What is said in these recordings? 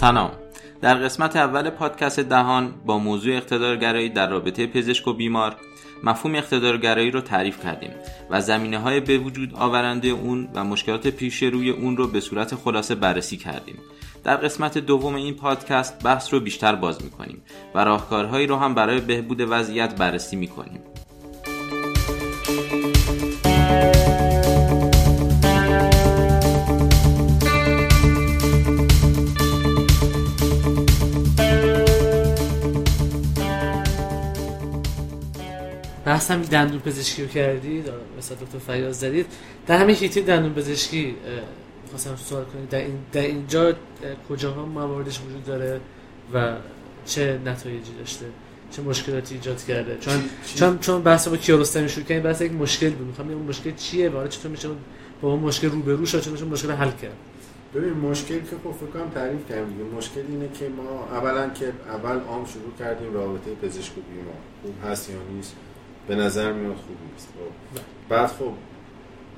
سلام. در قسمت اول پادکست دهان با موضوع اقتدارگرایی در رابطه پزشک و بیمار مفهوم اقتدارگرایی رو تعریف کردیم و زمینه های به وجود آورنده اون و مشکلات پیش روی اون رو به صورت خلاصه بررسی کردیم. در قسمت دوم این پادکست بحث رو بیشتر باز می‌کنیم و راهکارهایی رو هم برای بهبود وضعیت بررسی می‌کنیم. بحث هم دندون پزشکی رو کردید؟ مثلا دکتر فیاض زدید. در همین هیته دندون پزشکی خواستم سوال کنید در, این در اینجا کجاها مواردش وجود داره و چه نتایجی داشته؟ چه مشکلاتی ایجاد کرده؟ چون چون چون بحث با کیارستمی شروع کردیم بحث یک مشکل بود. می‌خوام اون مشکل چیه و چطور میشه با اون مشکل روبرو شد چون مشکل حل کرد؟ ببین مشکل که خب فکر کنم تعریف کردیم دیگه. مشکل اینه که ما اولا که اول عام شروع کردیم رابطه پزشک و بیمار. خوب هست یا نیست. به نظر میاد خوب نیست. خب. بعد خب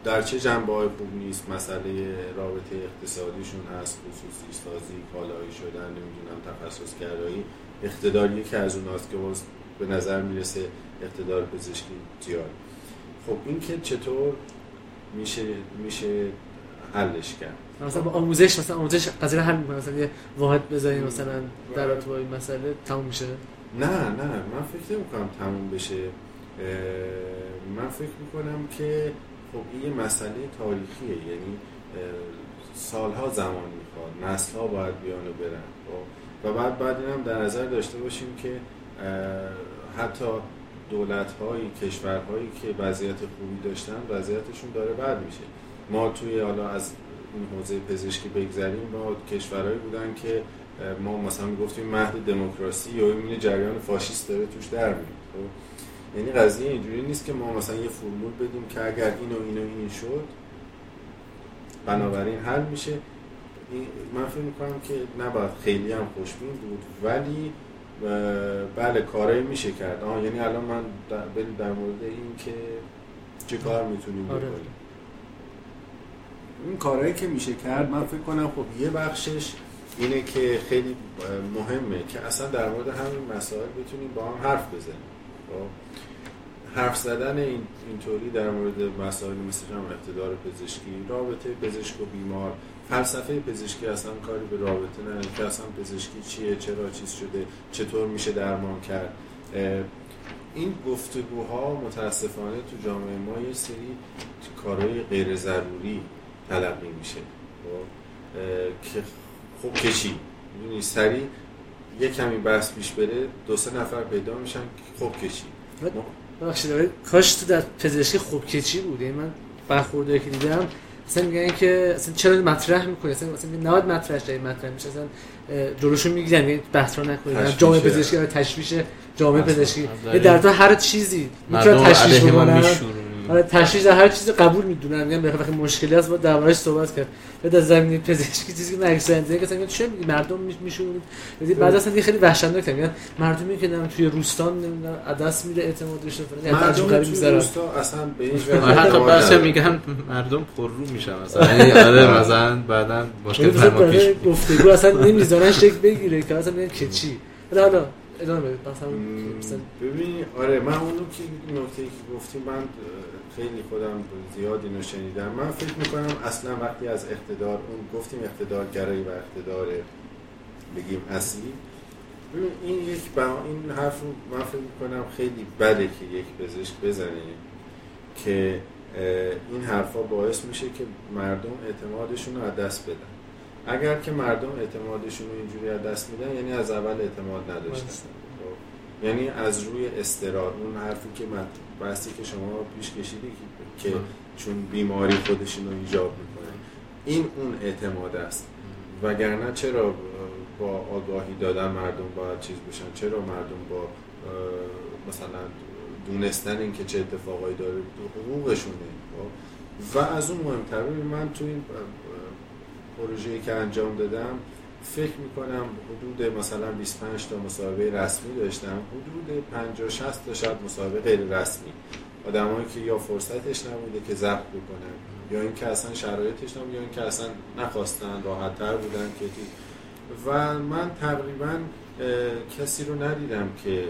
در چه جنبه های خوب نیست؟ مسئله رابطه اقتصادیشون هست خصوصی سازی کالایی شدن نمی‌دونم تخصص گرایی اقتدار یکی از اون هست که به نظر می‌رسه اقتدار پزشکی زیاد. خب این که چطور میشه میشه حلش کرد؟ مثلا با آموزش مثلا آموزش قضیه حل می‌کنه مثلا یه واحد بذاریم مثلا در با این مسئله تموم میشه؟ نه نه. من فکر نمی کنم تموم بشه. من فکر می‌کنم که خب این مسئله تاریخیه یعنی سالها زمان می‌خواد نسل ها باید بیان و برن خب؟ و بعد بعد هم در نظر داشته باشیم که حتی دولت هایی کشورهایی که وضعیت خوبی داشتن وضعیتشون داره بد میشه. ما توی حالا از این حوزه پزشکی بگذریم با کشورهایی بودن که ما مثلا گفتیم مهد دموکراسی یا این جریان فاشیست داره توش در میاد خب؟ یعنی قضیه اینجوری نیست که ما مثلا یه فرمول بدیم که اگر این و این و این شد بنابراین حل میشه. من فکر می‌کنم که نباید خیلی هم خوشبین بود ولی بله کارایی میشه کرد. آه یعنی الان من در, در مورد این که چه کار می‌تونیم آره. بکنیم. این کارهایی که میشه کرد من فکر کنم خب یه بخشش اینه که خیلی مهمه که اصلا در مورد همین مسائل بتونیم با هم حرف بزنیم. حرف زدن این اینطوری در مورد مسائل مثل هم اقتدار پزشکی رابطه پزشک و بیمار. فلسفه پزشکی اصلا کاری به رابطه نداره که اصلا پزشکی چیه چرا چیز شده چطور میشه درمان کرد. این گفتگوها متاسفانه تو جامعه ما یه سری کارهای غیر ضروری تلقی میشه. خب، که خب کشی. سری یه کمی بحث پیش بره. دو سه نفر پیدا میشن خب کشی. ببخشید کاش تو در پزشکی خوب کچی بود یعنی من برخورده که دیدم. اصلا میگن که اصلا چرا مطرح می‌کنی؟ اصلا اصلا نهاد مطرحش داری مطرح میشه. اصلا جلوشو می‌گیرن یعنی بحث رو نکنید. جامعه پزشکی تشویش جامعه پزشکی. در تو هر چیزی می‌تونه تشویش بکنن آره تشخیص هر چیزی قبول می‌دونن میگن بخاطر مشکلی هست با دربارش صحبت کرد بعد از زمینه پزشکی چیزی که نگسنده که اصلا چه میگی مردم میشون یعنی بعد اصلا خیلی وحشتناک میگن مردمی که نمی‌دونم توی روستان نمی‌دونم عدس میره اعتمادش رو یعنی مردم توی روستا اصلا به هیچ وجه حتی بحث میگن مردم پر رو میشن مثلا. یعنی آره مثلا بعدا مشکل فرما پیش گفتگو اصلا نمی‌ذارن شک بگیره که اصلا میگن که چی. حالا ادامه ببین آره من اونو که نکته که گفتیم من خیلی خودم زیاد اینو شنیدم من فکر می‌کنم اصلا وقتی از اقتدار اون گفتیم اقتدارگرایی و اقتدار بگیم اصلی. این یک با این حرف رو من فکر می‌کنم خیلی بده که یک پزشک بزنه که این حرفا باعث میشه که مردم اعتمادشون رو از دست بدن. اگر که مردم اعتمادشون رو اینجوری از دست میدن یعنی از اول اعتماد نداشتن. خب؟ یعنی از روی استرار اون حرفی که من بحثی که شما پیش کشیدی که چون بیماری خودشون رو ایجاب می‌کنه. این اون اعتماد است. وگرنه چرا با آگاهی دادن مردم باید چیز بشن؟ چرا مردم با مثلا دونستن اینکه چه اتفاقایی داره؟ حقوقشونه. خب؟ و از اون مهمتر من تو این پروژه‌ای که انجام دادم فکر می‌کنم حدود مثلا 25 تا مصاحبه رسمی داشتم. حدود 50 60 تا شاید مصاحبه غیر رسمی. آدمایی که یا فرصتش نبوده که ضبط بکنن یا اینکه اصلا شرایطش نبود یا اینکه اصلا نخواستن راحت تر بودن که و من تقریبا کسی رو ندیدم که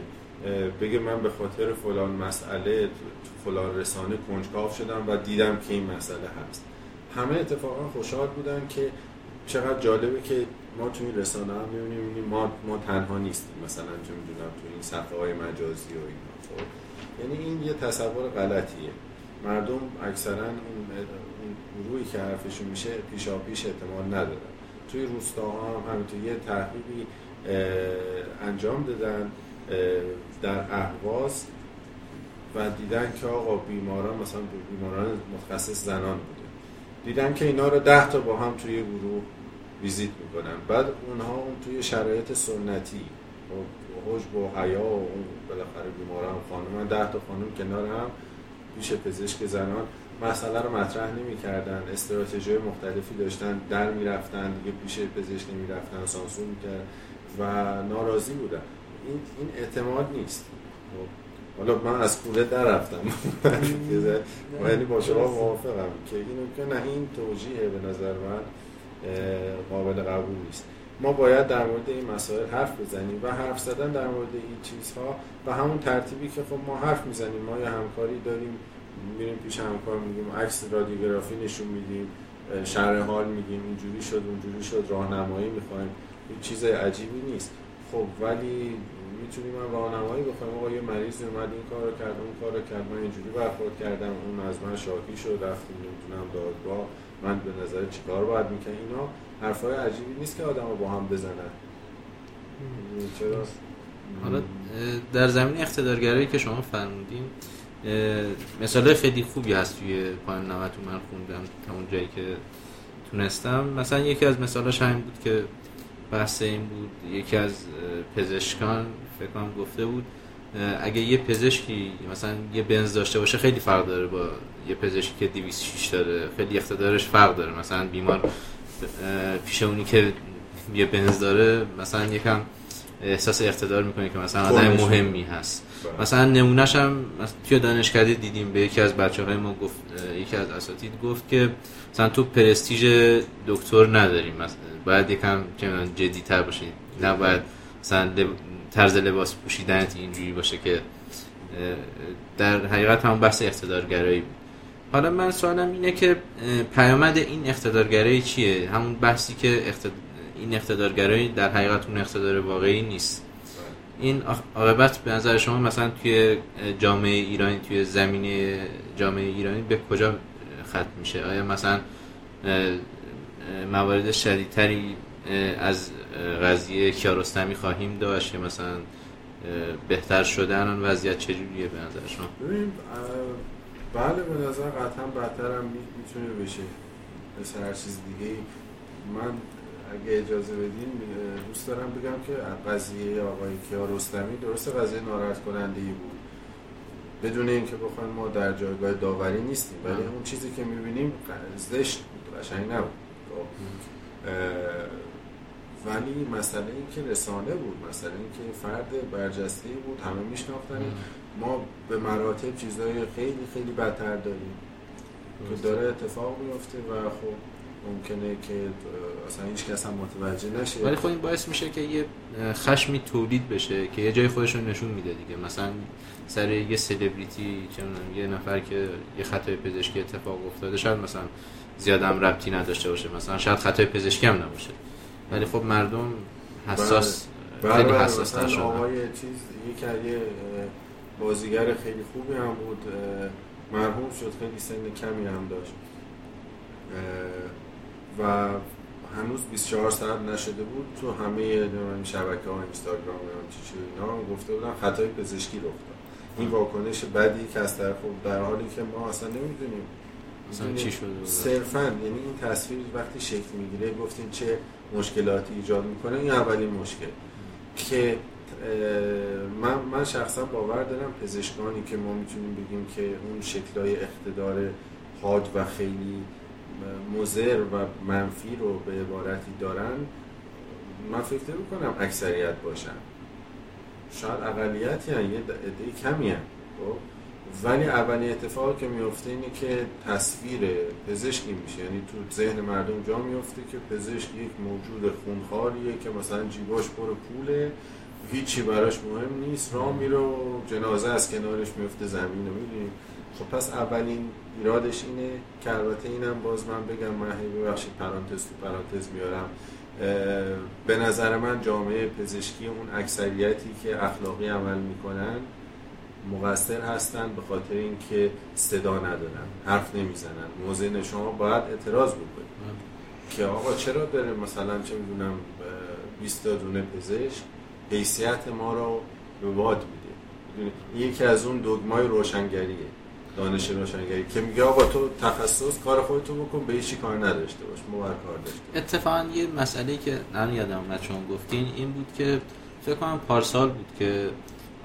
بگه من به خاطر فلان مسئله فلان رسانه کنجکاو شدم و دیدم که این مسئله هست. همه اتفاقا خوشحال بودن که چقدر جالبه که ما توی این رسانه هم می‌بینیم ما, ما تنها نیستیم. مثلا چه می‌دونم توی این صفحه های مجازی و اینا. خب؟ یعنی این یه تصور غلطیه. مردم اکثرا اون گروهی که حرفشون میشه پیشا پیش اعتماد ندارن. توی روستاها هم همینطور یه تحقیقی انجام دادن در اهواز و دیدن که آقا بیماران مثلا بیماران متخصص زنان بوده. دیدن که اینا رو ده تا با هم توی گروه ویزیت می‌کنن بعد اونها اون توی شرایط سنتی حجب و حیا و اون بالاخره بیماران خانم ده تا خانم کنار هم پیش پزشک زنان. مسئله رو مطرح نمی کردن استراتژی مختلفی داشتن در می‌رفتن دیگه پیش پزشک نمی رفتن سانسور می‌کرد و ناراضی بودن. این, این اعتماد نیست. خب، حالا من از کوله در رفتم یعنی با شما موافقم که اینو که نه این توجیه به نظر من. قابل قبول نیست. ما باید در مورد این مسائل حرف بزنیم و حرف زدن در مورد این چیزها و همون ترتیبی که خب ما حرف می‌زنیم ما یه همکاری داریم میریم پیش همکار میگیم عکس رادیوگرافی نشون میدیم شرح حال میگیم اینجوری شد اونجوری شد راهنمایی می‌خوایم این چیز عجیبی نیست. خب ولی می‌تونیم من راهنمایی بخوایم. آقا یه مریض اومد این کارو کرد اون کارو کرد من اینجوری برخورد کردم اون از من شاکی شد رفتیم نمی‌تونم دادگاه. من به نظر چیکار باید می‌کنم اینا حرفای عجیبی نیست که آدم با هم بزنن. چرا؟ حالا در زمین اقتدارگرایی که شما فرمودین مثال خیلی خوبی هست توی پایان نوتون من خوندم تا اون جایی که تونستم. مثلا یکی از مثالاش همین بود که بحث این بود یکی از پزشکان فکر کنم گفته بود اگه یه پزشکی مثلا یه بنز داشته باشه خیلی فرق داره با یه پزشکی که 206 داره. خیلی اقتدارش فرق داره. مثلا بیمار پیش اونی که یه بنز داره مثلا یکم احساس اقتدار می‌کنه که مثلا آدم مهمی هست. بله. مثلا نمونهش هم توی دانشکده دیدیم به یکی از بچه های ما گفت یکی از اساتید گفت که مثلا تو پرستیژ دکتر نداریم. باید یکم جدی تر باشه نباید مثلا طرز لباس پوشیدنت اینجوری باشه که در حقیقت هم بحث اقتدارگرایی. حالا من سوالم اینه که پیامد این اقتدارگرایی چیه؟ همون بحثی که این اقتدارگرایی در حقیقت اون اقتدار واقعی نیست. این عاقبت به نظر شما مثلا توی جامعه ایرانی توی زمینه جامعه ایرانی به کجا ختم میشه؟ آیا مثلا موارد شدیدتری از قضیه کیارستمی خواهیم داشت مثلا بهتر شدن اون وضعیت چجوریه به نظر شما؟ بله به نظر قطعا بدتر هم می‌تونه بشه. مثل هر چیز دیگه من اگه اجازه بدین دوست دارم بگم که قضیه آقای کیارستمی درست قضیه ناراحت کننده ای بود. بدون اینکه بخوایم ما در جایگاه داوری نیستیم ولی اون چیزی که می‌بینیم زشت بود قشنگ نبود. خب. ولی مسئله این که رسانه بود مسئله این که فرد برجسته بود همه میشناختن. ما به مراتب چیزهای خیلی خیلی بدتر داریم. که داره اتفاق میفته و خب ممکنه که اصلا هیچ کس هم متوجه نشه. ولی خب این باعث میشه که یه خشمی تولید بشه که یه جای خودش نشون میده دیگه. مثلا سر یه سلبریتی یه نفر که یه خطای پزشکی اتفاق افتاده شاید مثلا زیاد هم ربطی نداشته باشه. مثلا شاید خطای پزشکی هم نباشه. ولی خب مردم حساس بله. خیلی بله، حساس تر شدن. آقای چیز یه بازیگر خیلی خوبی هم بود مرحوم شد خیلی سن کمی هم داشت. و هنوز 24 ساعت نشده بود. تو همه شبکه ها اینستاگرام و چی اینا گفته بودن خطای پزشکی رخ داد. این واکنش بدی که از طرف در حالی که ما اصلا نمی‌دونیم مثلا چی شده صرفا یعنی این تصویر وقتی شکل می‌گیره گفتیم چه مشکلاتی ایجاد می‌کنه این اولین مشکل. که من, من شخصا باور دارم پزشکانی که ما می‌تونیم بگیم که اون شکلهای اقتدار حاد و خیلی مزر و منفی رو به عبارتی دارن من فکر کنم اکثریت باشن. شاید اقلیتی یه عده کمی خب؟ ولی اولین اتفاقی که میفته اینه که تصویر پزشکی میشه. یعنی تو ذهن مردم جا میفته که پزشک یک موجود خونخواریه که مثلا جیباش پر پوله هیچی براش مهم نیست راه میره و جنازه از کنارش میفته زمین رو. می‌دونیم خب پس اولین ایرادش اینه که البته اینم باز من بگم من هی ببخشید پرانتز تو پرانتز میارم. به نظر من جامعه پزشکی اون اکثریتی که اخلاقی عمل می‌کنن مقصر هستن به خاطر اینکه صدا ندارن حرف نمی‌زنن. موضع شما باید اعتراض بکنید که آقا چرا داره مثلا چه می‌دونم 20 دونه پزشک حیثیت ما رو به باد میده؟ یکی از اون دگمای روشنگریه دانش روشنگری که میگه آقا تو تخصص کار خودتو بکن به هیچی کار نداشته باش مو کار داشته اتفاقا یه مسئله که من یادم اومد چون گفتین این بود که فکر کنم پارسال بود که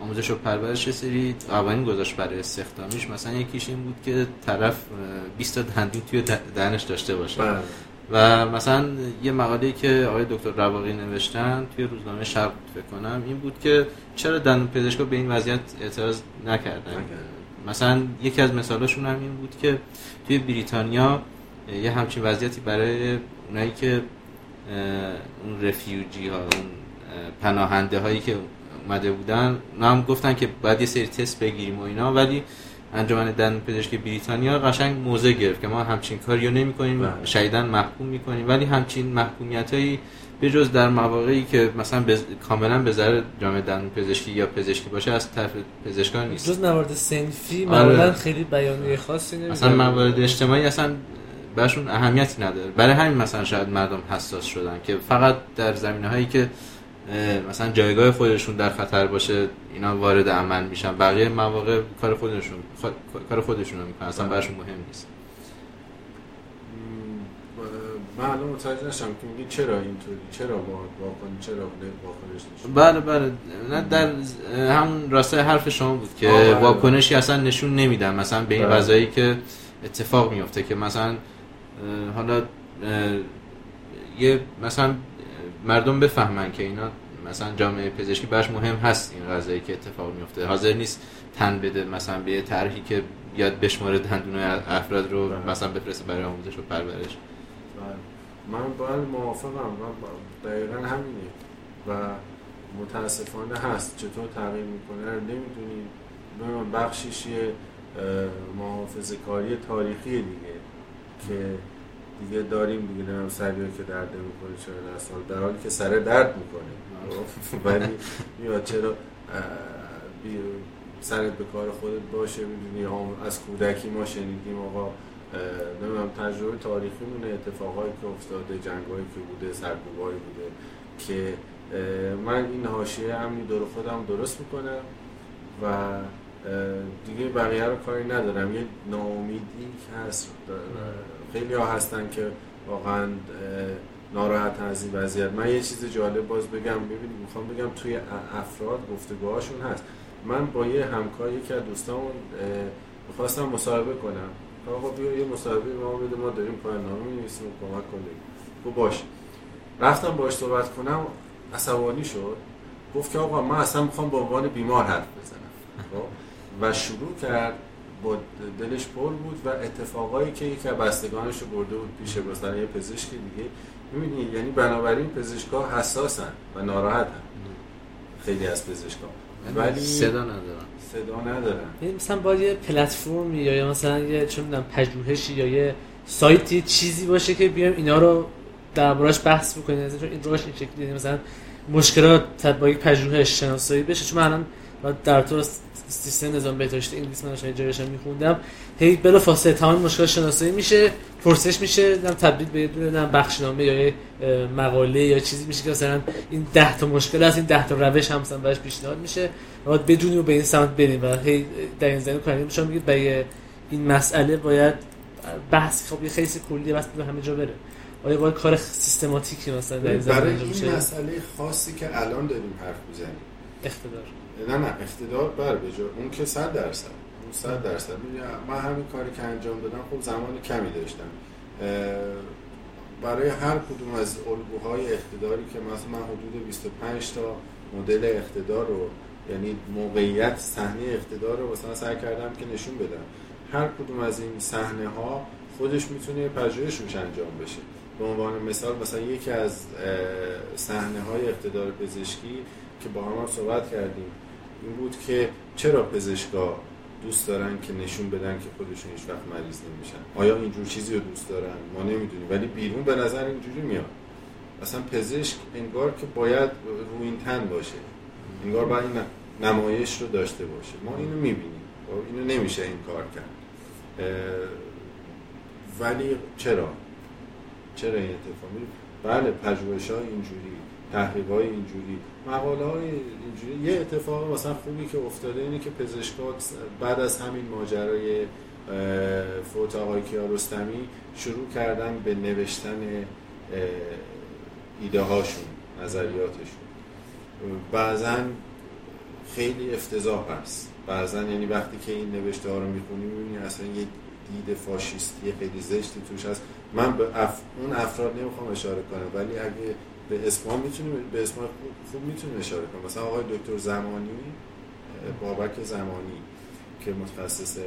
آموزش و پرورش سری قوانین گذاشت برای استخدامیش. مثلا یکیش این بود که طرف 20 تا دندون توی دهنش داشته باشه. بله. و مثلا یه مقاله که آقای دکتر رواقی نوشتن توی روزنامه شرق فکر کنم این بود که چرا دندون پزشکا به این وضعیت اعتراض نکردن؟ مثلا یکی از مثالاشون هم این بود که توی بریتانیا یه همچین وضعیتی برای اونایی که اون رفیوجی ها اون پناهنده هایی که اومده بودن. هم گفتن که باید یه سری تست بگیریم و اینا ولی انجمن دندون پزشکی بریتانیا قشنگ موضع گرفت که ما همچین کاریو نمی کنیم بله. شایدن محکوم می‌کنیم. ولی همچین محکومیت هایی به جز در مواقعی که مثلا بز... کاملا به ذره جامعه دندون پزشکی یا پزشکی باشه از طرف پزشکان نیست. جز موارد سنفی آره. معمولا خیلی بیانیه خاصی نمیده مثلا موارد اجتماعی اصلا برشون اهمیتی نداره. برای همین مثلا شاید مردم حساس شدن که فقط در زمینه هایی که مثلا جایگاه خودشون در خطر باشه اینا وارد عمل میشن. بقیه مواقع کار خودشون کار خودشون رو می‌کنن. اصلا برشون مهم نیست. من الان متوجه نشم که میگی چرا اینطوری چرا واکنش چرا واکنش بله بله. نه در همون راسته حرف شما بود که بله. واکنشی اصلا نشون نمیدن. مثلا به این بله. قضایی که اتفاق میفته که مثلا حالا یه مثلا مردم بفهمن که اینا مثلا جامعه پزشکی برش مهم هست این قضایی که اتفاق میفته. حاضر نیست تن بده مثلا به یه طرحی که یاد بشماره دندون افراد رو بله. مثلا بفرسته برای آموزش و پرورش. من باید موافقم. و دقیقا همینه. و متاسفانه هست. چطور تغییر می‌کنه رو نمی‌دونیم. من بخشیش یه محافظ کاری تاریخی دیگه که دیگه داریم دیگه نمیم سریع که درد می‌کنه چرا سال در حالی که سر درد می‌کنه ولی میاد چرا سرت به کار خودت باشه می‌دونی از کودکی ما شنیدیم آقا نمی‌دونم تجربه تاریخی مونه اتفاقایی که افتاده جنگایی که بوده سرکوبایی بوده که من این حاشیه امنی دور خودم درست می‌کنم و دیگه بقیه رو کاری ندارم. یه ناامیدی که هست خیلی ها هستن که واقعا ناراحت از این وضعیت. من یه چیز جالب باز بگم. ببینید می‌خوام بگم توی افراد گفتگوهاشون هست. من با یه همکاری که دوستامون می‌خواستم مصاحبه کنم. آقا بیا یه مصاحبه ما بده ما داریم پایان نامه می‌نویسیم کمک کنیم گفت باش رفتم باش صحبت کنم عصبانی شد. گفت که آقا من اصلا می‌خوام به عنوان بیمار حرف بزنم. خب؟ و شروع کرد با دلش پر بود و اتفاقایی که یکی از بستگانش رو برده بود پیش مثلا یه پزشک دیگه. می‌بینی؟ یعنی بنابراین پزشکا حساسن و ناراحتن. خیلی از پزشکا یعنی ولی صدا ندارن. صدا ندارن. یعنی مثلا باید یه پلتفرمی یا مثلا یه چه می‌دونم پژوهشی یا یه سایتی چیزی باشه که بیام اینا رو دربارش بحث بکنیم. چون این روش این شکلی مثلا مشکلات با یک پژوهش شناسایی بشه. چون من الان در تو سیستم نظام بهداشت انگلیس من داشتم جایش میخوندم. هی بلا فاصله تمام مشکل شناسایی میشه پرسش میشه نم تبدیل به یه بخشنامه یا مقاله یا چیزی میشه که مثلا این 10 تا مشکل هست این 10 تا روش هم مثلا براش پیشنهاد میشه. باید بدونیم و به این سمت بریم و هی در این زمینه کنیم شما میگید برای این مسئله باید بحث خب یه خیلی کلیه بس به همه جا بره. آیا باید کار سیستماتیکی مثلا در این برای این مسئله خاصی که الان داریم حرف می‌زنیم. اقتدار. نه نه اقتدار بر بجا اون که صد درصد. اون صد درصد. من همین کاری که انجام دادم خب زمان کمی داشتم. برای هر کدوم از الگوهای اقتداری که مثلا من حدود 25 تا مدل اقتدار رو یعنی موقعیت صحنه اقتدار رو مثلا سعی کردم که نشون بدم. هر کدوم از این صحنه ها خودش می‌تونه پژوهش روش انجام بشه. به عنوان مثال مثلا یکی از صحنه های اقتدار پزشکی که با هم, صحبت کردیم. این بود که چرا پزشکا دوست دارن که نشون بدن که خودشون هیچ وقت مریض نمیشن؟ آیا اینجور چیزی رو دوست دارن؟ ما نمی‌دونیم. ولی بیرون به نظر اینجوری میاد. اصلا پزشک انگار که باید رو این تن باشه. انگار باید این نمایش رو داشته باشه. ما اینو می‌بینیم. خب، اینو نمیشه این کار کرد. ولی چرا؟ چرا این اتفاق؟ بله پژوهش های اینجوری تحقیق های اینجوری مقاله های اینجوری یه اتفاق مثلا خوبی که افتاده اینه که پزشکات بعد از همین ماجرای فوت آقای کیارستمی شروع کردن به نوشتن ایده هاشون نظریاتشون. بعضا خیلی افتضاح هست. بعضا یعنی وقتی که این نوشته ها رو می‌خونی می‌بینی اصلا یه دید فاشیستی خیلی زشتی توش هست. من به اف... اون افراد نمی‌خوام اشاره کنم ولی اگه به اسم می‌تونیم به اسم خوب می‌تونیم اشاره کنیم مثلا آقای دکتر زمانی بابک زمانی که متخصص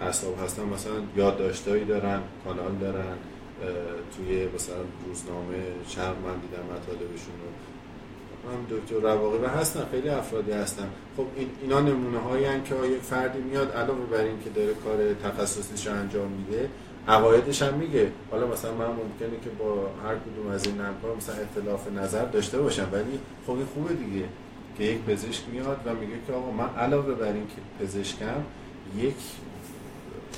اعصاب هستن مثلا یادداشتایی دارن کانال دارن توی مثلا روزنامه چند من دیدم مطالبشون رو. هم دکتر رواقی و هستن خیلی افرادی هستن. خب اینا نمونه هایی که یک فردی میاد علاوه بر این که داره کار تخصصیش انجام میده عقایدش هم میگه. حالا مثلا من ممکنه که با هر کدوم از این نمکار مثلا اختلاف نظر داشته باشم ولی خب خوبه دیگه که یک پزشک میاد و میگه که آقا من علاوه بر این که پزشکم یک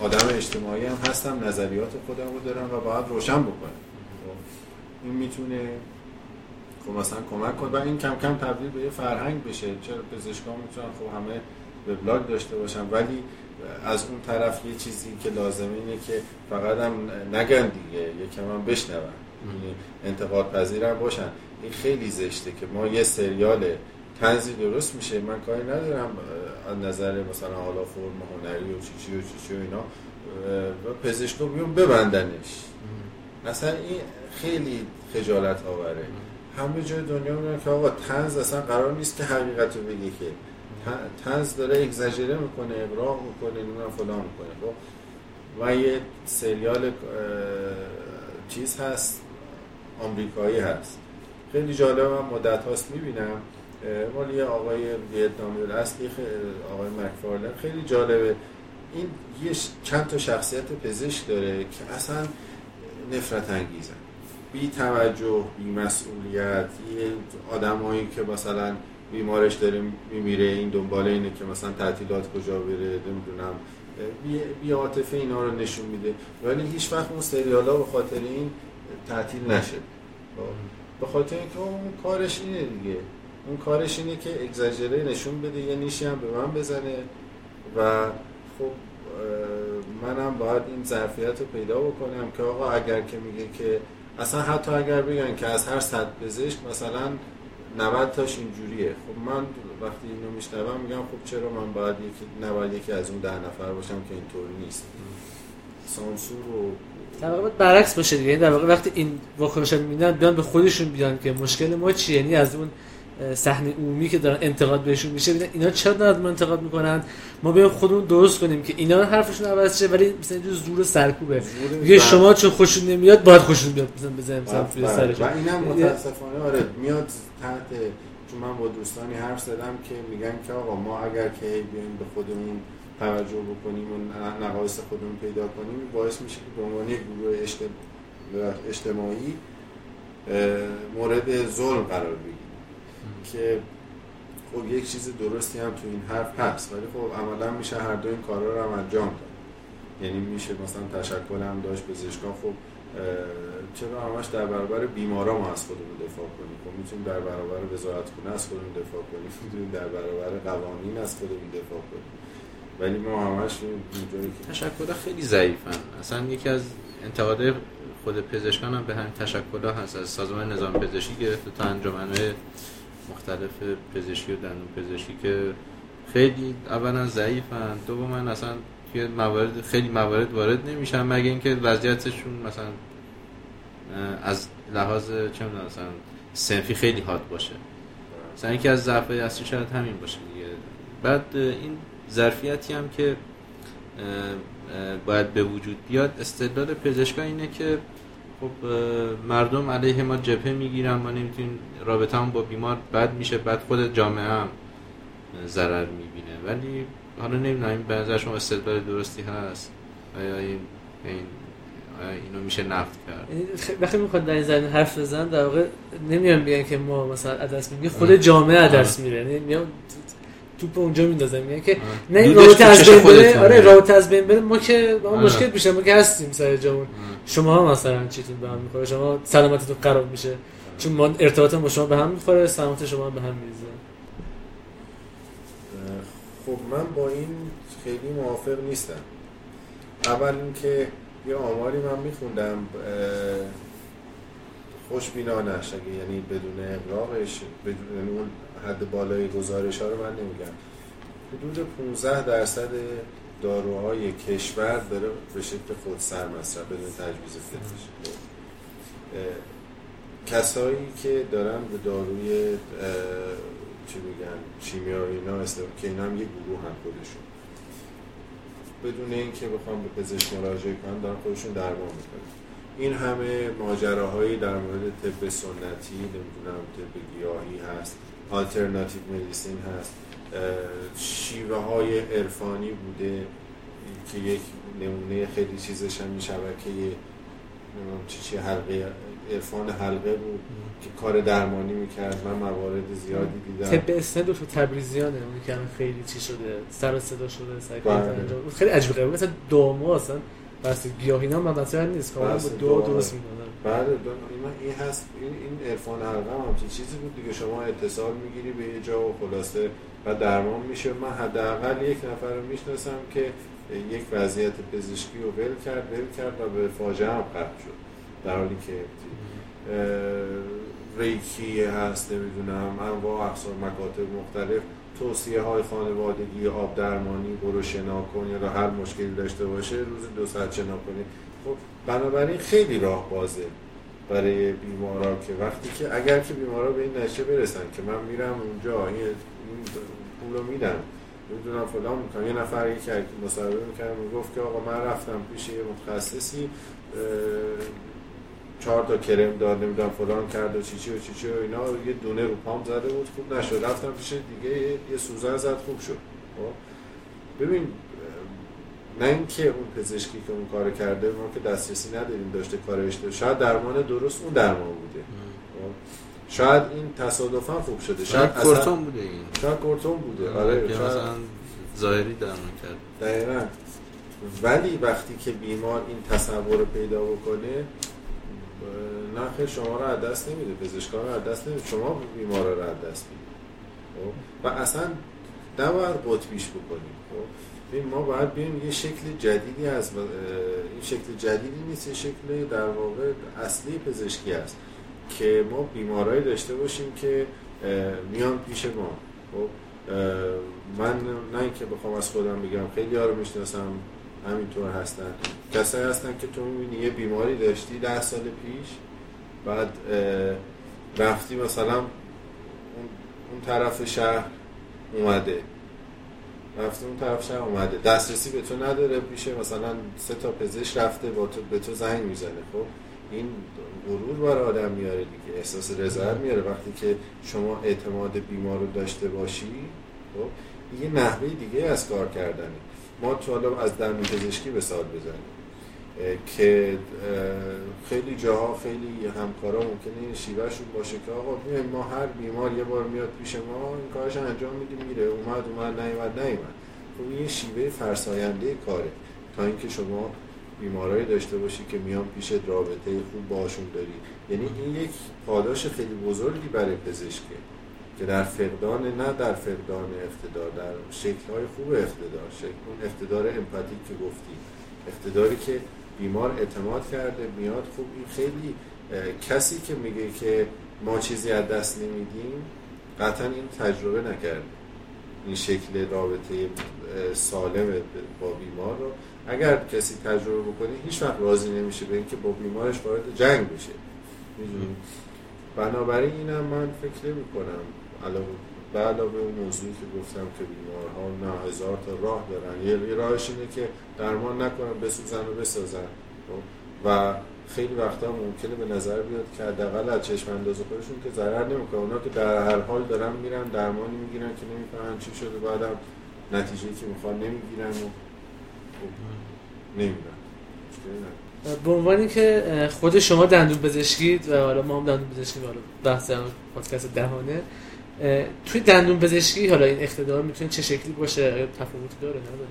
آدم اجتماعی هم هستم نظریات خودم رو دارم و باید روشن بکنم. این می‌تونه خب مثلا کمک کنه. و این کم کم تبدیل به یه فرهنگ بشه. چرا پزشکان می‌تونن؟ خب همه وبلاگ داشته باشن ولی از اون طرف یه چیزی که لازمه اینه که فقط هم نگن دیگه یکم هم بشنون. یعنی انتقاد پذیر باشن. این خیلی زشته که ما یه سریال تنزی درست میشه. من کاری ندارم از نظر مثلا حالا فرم هنری و چی چی و چی چی و اینا و پزشکو بیون ببندنش. اصلا این خیلی خجالت آوره. همه جای دنیا میگن که آقا تنز اصلا قرار نیست که حقیقت رو بگه که. تنز داره اگزاجره می‌کنه ابراغ می‌کنه نمی‌دونم فلان می‌کنه. خب و یه سریال چیز هست آمریکایی هست. خیلی جالب من مدت هاست می‌بینم. مال یه آقای ویتنامی اصلی آقای مکفارلن. خیلی جالبه. این یه چند تا شخصیت پزشک داره که اصلا نفرت انگیزن بی توجه بی مسئولیت یه آدمایی که مثلا بیمارش داره میمیره این دنبال اینه که مثلا تعطیلات کجا بره نمی‌دونم بی عاطفه اینا رو نشون میده ولی هیچ وقت اون سریال به خاطر این تعطیل نشه خب؟ به خاطر اینکه اون کارش اینه دیگه اون کارش اینه که اگزاجره نشون بده یه نیشی هم به من بزنه و خب منم باید این ظرفیت رو پیدا بکنم که آقا اگر که میگه که اصلا حتی اگر بگن که از هر صد پزشک مثلا 90 تاش اینجوریه. خب من وقتی اینو میشنوم میگم خب چرا من باید یکی نباید یکی از اون ده نفر باشم که اینطوری نیست. سانسور و در واقع برعکس باشه دیگه. در واقع وقتی این واکنش میدن بیان به خودشون بیان که مشکل ما چیه؟ یعنی از اون صحنه عمومی که دارن انتقاد بهشون میشه ببینن اینا چرا دارن ما انتقاد می‌کنن؟ ما بیایم خودمون درست کنیم که اینا حرفشون عوض شه ولی مثلا یه زور سرکوبه. میگه شما چون خوشون نمیاد باید خوشون بیاد مثلا بزنیم توی سرش. و اینم متاسفانه آره میاد تحت چون من با دوستانی حرف زدم که میگن که آقا ما اگر که بیایم به خودمون توجه بکنیم و نقایص خودمون پیدا کنیم باعث میشه که به عنوان گروه اجتماعی مورد ظلم قرار بگیریم. که خب یک چیز درستی هم تو این حرف هست ولی خب عملا میشه هر دو این کارا رو هم انجام داد. یعنی میشه مثلا تشکل هم داشت پزشکان خب چرا همش در برابر بیمارا ما از خودمون دفاع کنیم؟ خب می‌تونیم در برابر وزارت کنه از خودمون دفاع کنیم می‌تونیم در برابر قوانین از خودمون دفاع کنیم. ولی ما همش اینجوری که تشکل خیلی ضعیفن. اصلا یکی از انتقادات خود پزشکان هم به همین تشکل هست از سازمان نظام پزشکی گرفته تا انجمنهای مختلف پزشکی و دندون پزشکی که خیلی اولا ضعیفن. من اصلا توی موارد خیلی موارد وارد نمیشن مگه اینکه وضعیتشون مثلا از لحاظ چه مثلا سنفی خیلی حاد باشه. مثلا اینکه از ضعف اصلی شاید همین باشه دیگه. بعد این ظرفیتی هم که باید به وجود بیاد استدلال پزشکا اینه که خب مردم علیه ما جبهه می‌گیرن ما نمی‌تونیم رابطه هم با بیمار بد میشه بعد خود جامعه هم ضرر می‌بینه. ولی حالا نمی‌دونم این به شما استدلال درستی هست؟ آیا این, این اینو میشه نقد کرد؟ یعنی وقتی می‌خواد در این زمین حرف بزن در واقع نمیان بیان که ما مثلا عدس میگیم خود جامعه عدس میره. یعنی میان توپ اونجا میندازن میگن که نه این رابطه از بین بره. آره رابطه از بین بره. ما که ما مشکل میشه ما که هستیم سر جامون. شما مثلا چیتون به هم می‌خوره. شما سلامتتون خراب میشه. چون ما ارتباط با شما به هم می‌خوره سلامت شما به هم میریزه. خب من با این خیلی موافق نیستم. اول اینکه یه آماری من میخوندم خوشبینانش اگه یعنی بدون اقراقش بدون یعنی اون حد بالای گزارش ها رو من نمیگم. حدود 15 درصد داروهای کشور داره به شکل خود سر مصرف بدون تجویز فیلمش کسایی که دارن به داروی چی میگن شیمیایی اینا استفاده که اینا هم یه گروه هم خودشون. بدون اینکه بخوام به پزشک مراجعه کنن دارن خودشون درمان می‌کنن. این همه ماجراهایی در مورد طب سنتی نمی‌دونم طب گیاهی هست آلترناتیو مدیسین هست. شیوه های عرفانی بوده که یک نمونه خیلی چیزش هم شبکه چی چی حلقه عرفان حلقه بود که کار درمانی می‌کرد من موارد زیادی دیدم. طب اسند و تبریزیانه اونی که خیلی چی شده. سر صدا شده سعی بله. خیلی عجیبه مثلا دوما اصلا بس گیاهی نام من مثلا نیست کاملا با دو درست می‌دادن بله این هست. این این عرفان حلقه هم چیزی بود دیگه؟ شما اتصال می‌گیری به یه جا و خلاصه و درمان میشه. من حداقل یک نفر رو می‌شناسم که یک وضعیت پزشکی رو ول کرد ول کرد و به فاجعه هم ختم شد. در حالی که ریکی هست نمی‌دونم انواع اقسام مکاتب مختلف. توصیه های خانوادگی آب درمانی برو شنا کن یا هر مشکلی داشته باشه روز دو ساعت شنا کنید. خب بنابراین خیلی راه بازه برای بیمارا که وقتی که اگر که بیمارا به این نشه برسن که من میرم اونجا این پول رو میدم نمی‌دونم فلان می‌کنم. یه نفر که مصاحبه می‌کرد می‌گفت که آقا من رفتم پیش یه متخصصی چهار تا کرم داد نمی‌دونم فلان کرد و چیچی و چیچی و اینا. یه دونه رو پام زده بود خوب نشد. رفتم پیش دیگه یه سوزن زد خوب شد. خب. ببین نه اینکه اون پزشکی که اون کار کرده ما که دسترسی نداریم داشته کارش داشته شاید درمان درست اون درمان بوده. خب؟ شاید این تصادفا خوب شده. شاید کورتون بوده این. شاید کورتون بوده. آره شاید مثلا ظاهری درمان کرد. دقیقا. ولی وقتی که بیمار این تصور رو پیدا بکنه نخیر شما رو از دست نمیده پزشکان رو از دست نمیده. شما بیمار رو از دست میده خب؟ و اصلا نباید قطبیش بکنیم. خب؟ ما باید بیم یه شکل جدیدی از این شکل جدیدی نیست یه شکل در واقع اصلی پزشکی است که ما بیمارایی داشته باشیم که میان پیش ما. خب؟ من نه اینکه بخوام از خودم بگم خیلی ها رو می‌شناسم. همینطور هستن. کسایی هستن که تو می‌بینی یه بیماری داشتی ده سال پیش بعد رفتی مثلا اون طرف شهر اومده. رفتی اون طرف شهر اومده. دسترسی به تو نداره پیش مثلا سه تا پزشک رفته با تو به تو زنگ می‌زنه. خب این غرور برای آدم میاره دیگه احساس رضایت میاره. وقتی که شما اعتماد بیمار رو داشته باشی خب یه نحوه دیگه از کار کردنه. ما تو حالا از درمی پزشکی سال بزنیم. که خیلی جاها خیلی همکارا ممکنه این شیوهشون باشه که آقا ما هر بیمار یه بار میاد پیش ما این کارش انجام میدیم میره. اومد اومد نیومد نیومد. خب این شیوه فرساینده کاره. تا اینکه شما بیمارایی داشته باشی که میان پیش رابطه خوب باشون داری. یعنی این یک پاداش خیلی بزرگی برای پزشکه. که در فقدان نه در فقدان اقتدار در شکل‌های خوب اقتدار شکل اون اقتدار امپاتیک که گفتی اقتداری که بیمار اعتماد کرده میاد خوب این خیلی کسی که میگه که ما چیزی از دست نمیدیم قطعا این تجربه نکرده. این شکل رابطه سالم با بیمار رو. اگر کسی تجربه بکنه هیچ وقت راضی نمیشه به اینکه با بیمارش وارد جنگ بشه. بنابراین اینم من فکر نمی کنم علاوه به علاوه موضوعی که گفتم که بیمارها نه هزار تا راه دارن. یه راهش اینه که درمان نکنن بسوزن و بسازن. خب؟ و خیلی وقتا ممکنه به نظر بیاد که حداقل از چشم انداز خودشون که ضرر نمی‌کنه. اونا که در هر حال دارن میرن درمانی می‌گیرن که نمی‌فهمن چی شده. بعدم نتیجه که می‌خوان نمی‌گیرن و خب نمیرن به عنوانی که خود شما دندون پزشکید و حالا ما هم دندون پزشکی حالا بحث پادکست دهانه. توی دندون پزشکی حالا این اقتدار می‌تونه چه شکلی باشه؟ تفاوتی داره؟ نداره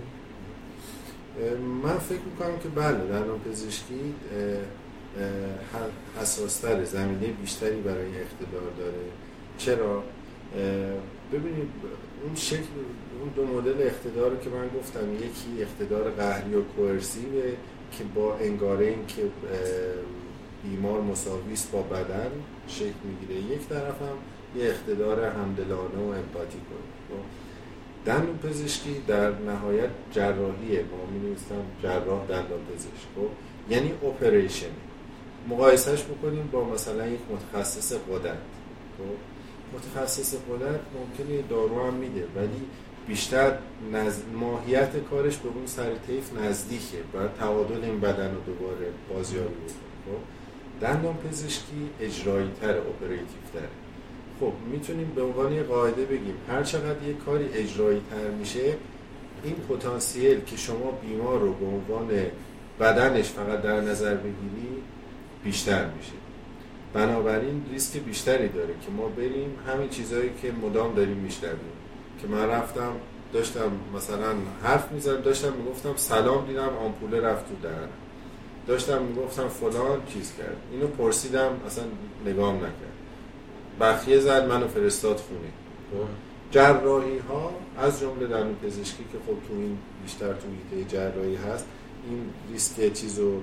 من فکر می‌کنم که بله دندون پزشکی حساستر زمینه بیشتری برای اقتدار داره. چرا؟ ببینید اون شکل اون دو مدل اقتدار که من گفتم یکی اقتدار قهری و کوئرسیوه که با انگاره این که بیمار مساویست با بدن شکل می‌گیره. یک طرف هم یه اقتدار همدلانه و امپاتی کنه خب؟ دندون پزشکی در نهایت جراحیه. ما می جراح دندان پزشک. خب؟ یعنی اپریشن مقایسهش بکنیم با مثلا یک متخصص قدرت. خب؟ متخصص قدرت ممکنه دارو هم میده ولی بیشتر نز... ماهیت کارش به اون سر طیف نزدیکه. باید تعادل این بدن رو دوباره بازیابی بکنه خب؟ دندان پزشکی اجرایی تر اپراتیو تره خب می‌تونیم به عنوان یه قاعده بگیم. هر چقدر یه کاری اجرایی تر میشه این پتانسیل که شما بیمار رو به عنوان بدنش فقط در نظر بگیری بیشتر میشه. بنابراین ریسک بیشتری داره که ما بریم همین چیزهایی که مدام داریم میشنویم. که من رفتم داشتم مثلا حرف می‌زنم داشتم می‌گفتم سلام دیدم آمپوله رفت تو درن داشتم می‌گفتم فلان چیز کرد. اینو پرسیدم اصلا نگام نکرد. بخیه زد منو فرستاد خونه؟ جراحی ها از جمله در پزشکی که خب تو این بیشتر تو ایده جراحی هست این ریسک چیزو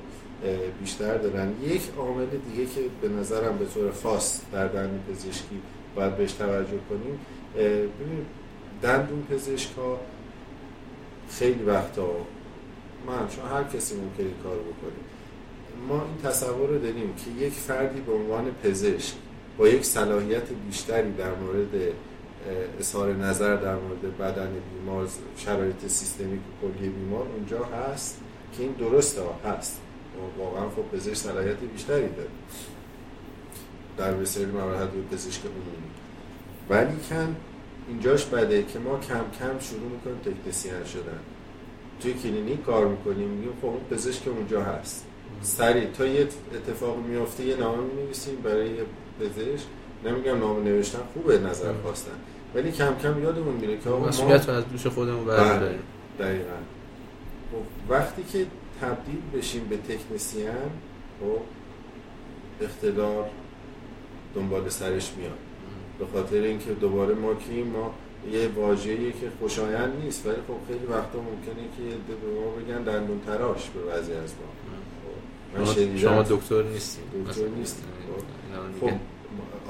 بیشتر دارن یک عامل دیگه که به نظرم به طور خاص در دندون پزشکی باید بهش توجه کنیم ببینید دندون پزشک ها خیلی وقتا من چون هر کسی ممکن این کار بکنیم ما این تصور رو داریم که یک فردی به عنوان پزشک با یک صلاحیت بیشتری در مورد اظهار نظر در مورد بدن بیمار شرایط سیستمیک کلی بیمار اونجا هست که این درسته هست. واقعا خب پزشک صلاحیت بیشتری داره. در بسیاری مراحل پزشک عمومی. ولی کن اینجاش بده که ما کم کم شروع می‌کنیم تکنسیان شدن. توی کلینیک کار می‌کنیم میگیم خب اون پزشک اونجا هست. سریع تا یه اتفاق میفته یه نامه می‌نویسیم برای پزشک نمیگم نامه نوشتن خوبه نظر خواستن. ولی کم کم یادمون میره که آقا ما از دوش خودمون برداریم بله، دقیقا. خب وقتی که تبدیل بشیم به تکنسیان خب اقتدار دنبال سرش میاد. به خاطر اینکه دوباره ما کیم ما یه واژه‌ای که خوشایند نیست ولی خب خیلی وقتا ممکنه که به ما بگن دندون تراش به بعضی از ما. شما دکتر نیستیم دکتر نیستیم خب,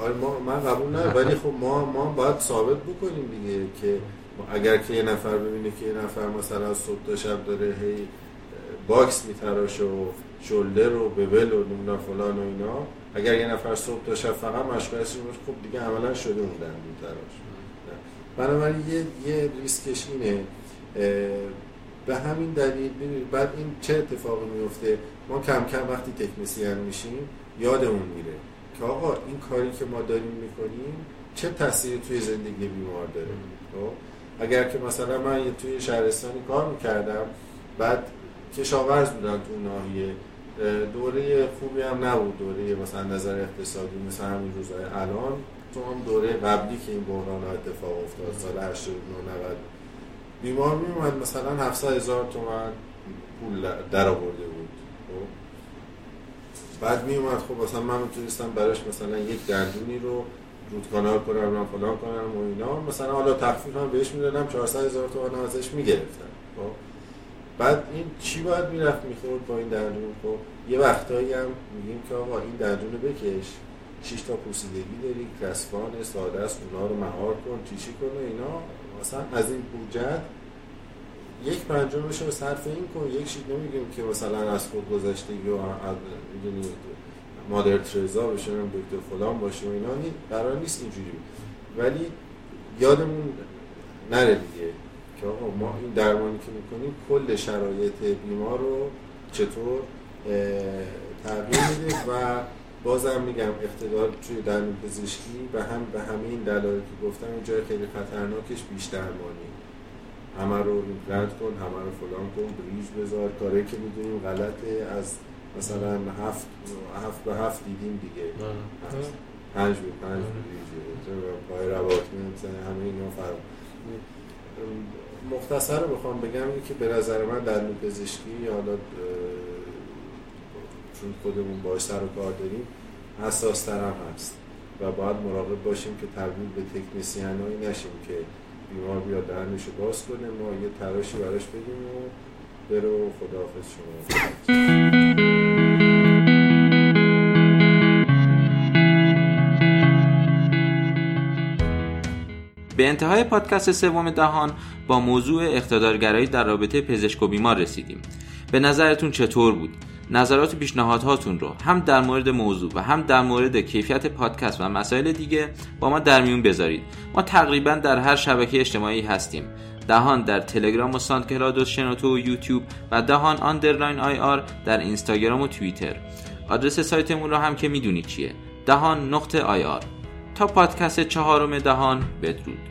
آره ما من قبول نه ولی خب ما ما باید ثابت بکنیم دیگه که اگر که یه نفر ببینه که یه نفر مثلا صبح تا شب داره هی box میتراشه و shoulder و bevel و نمی‌دونم فلان و اینا اگر یه نفر صبح تا شب فقط مشغول باشه خب دیگه عملا شده اون دندون تراش بنابراین یه یه ریسکش اینه به همین دلیل بعد این چه اتفاقی میفته ما کم کم وقتی تکنسین میشیم یادمون میره که آقا این کاری که ما داریم می‌کنیم چه تأثیری توی زندگی بیمار داره؟ خب؟ اگر که مثلا من توی شهرستانی کار می‌کردم بعد کشاورز بودن تو ناحیه دوره خوبی هم نبود. دوره مثلا نظر اقتصادی مثل همین روزهای الان تو هم دوره قبلی که این بحران اتفاق افتاد سال 89 90 بیمار می اومد مثلا 700 هزار تومن پول در آورده بود. خب؟ بعد می اومد خب مثلا من می‌تونستم براش مثلا یک دندونی رو رود کانال کنم من فلان کنم و اینا. مثلا حالا تخفیف هم بهش می‌دادم 400 هزار تومن ازش می‌گرفتم. خب؟ بعد این چی باید می‌رفت می‌خورد با این دندون؟ خب؟ یه وقتایی هم میگیم که آقا این دندون رو بکش. 6 تا پوسیدگی داری کسفان ساده است اونا رو مهار کن تیشی کن و اینا. مثلا از این بودجت یک پنجمش رو صرف این کن یک شید نمیگیم که مثلا از خود گذشتگی و مادر ترزا بشه دکتر فلان باشه و اینا قرار نیست اینجوری. ولی یادمون نره دیگه که آقا ما این درمانی که می‌کنیم کل شرایط بیمار رو چطور تغییر میده و بازم میگم اقتدار توی درمان پزشکی به هم به همه این دلایلی که گفتم این جای خیلی خطرناکش بیشتر درمانی همه رو رد کن همه رو فلان کن بریج بذار. کاری که می‌دونیم غلطه از مثلا هفت هفت به هفت دیدیم دیگه. پنج به پنج بریج. پای روات مثلا همه اینا فرق. مختصر رو بخوام بگم که به نظر من در پزشکی حالا چون خودمون باش سر و کار داریم حساس ترم هست و باید مراقب باشیم که تبدیل به تکنیسیان هایی نشیم که بیمار بیاد دهنش رو باز کنه ما یه تراشی براش بدیم و برو خداحافظ شما. به انتهای پادکست سوم دهان با موضوع اقتدارگرایی در رابطه پزشک و بیمار رسیدیم. به نظرتون چطور بود؟ نظرات و پیشنهادهاتون رو هم در مورد موضوع و هم در مورد کیفیت پادکست و مسائل دیگه با ما در میون بذارید. ما تقریبا در هر شبکه اجتماعی هستیم. دهان در تلگرام و ساندکلاد و شنوتو و یوتیوب و دهان underline IR در اینستاگرام و توییتر. آدرس سایتمون رو هم که می‌دونید چیه؟ دهان نقطه IR. تا پادکست چهارم دهان بدرود.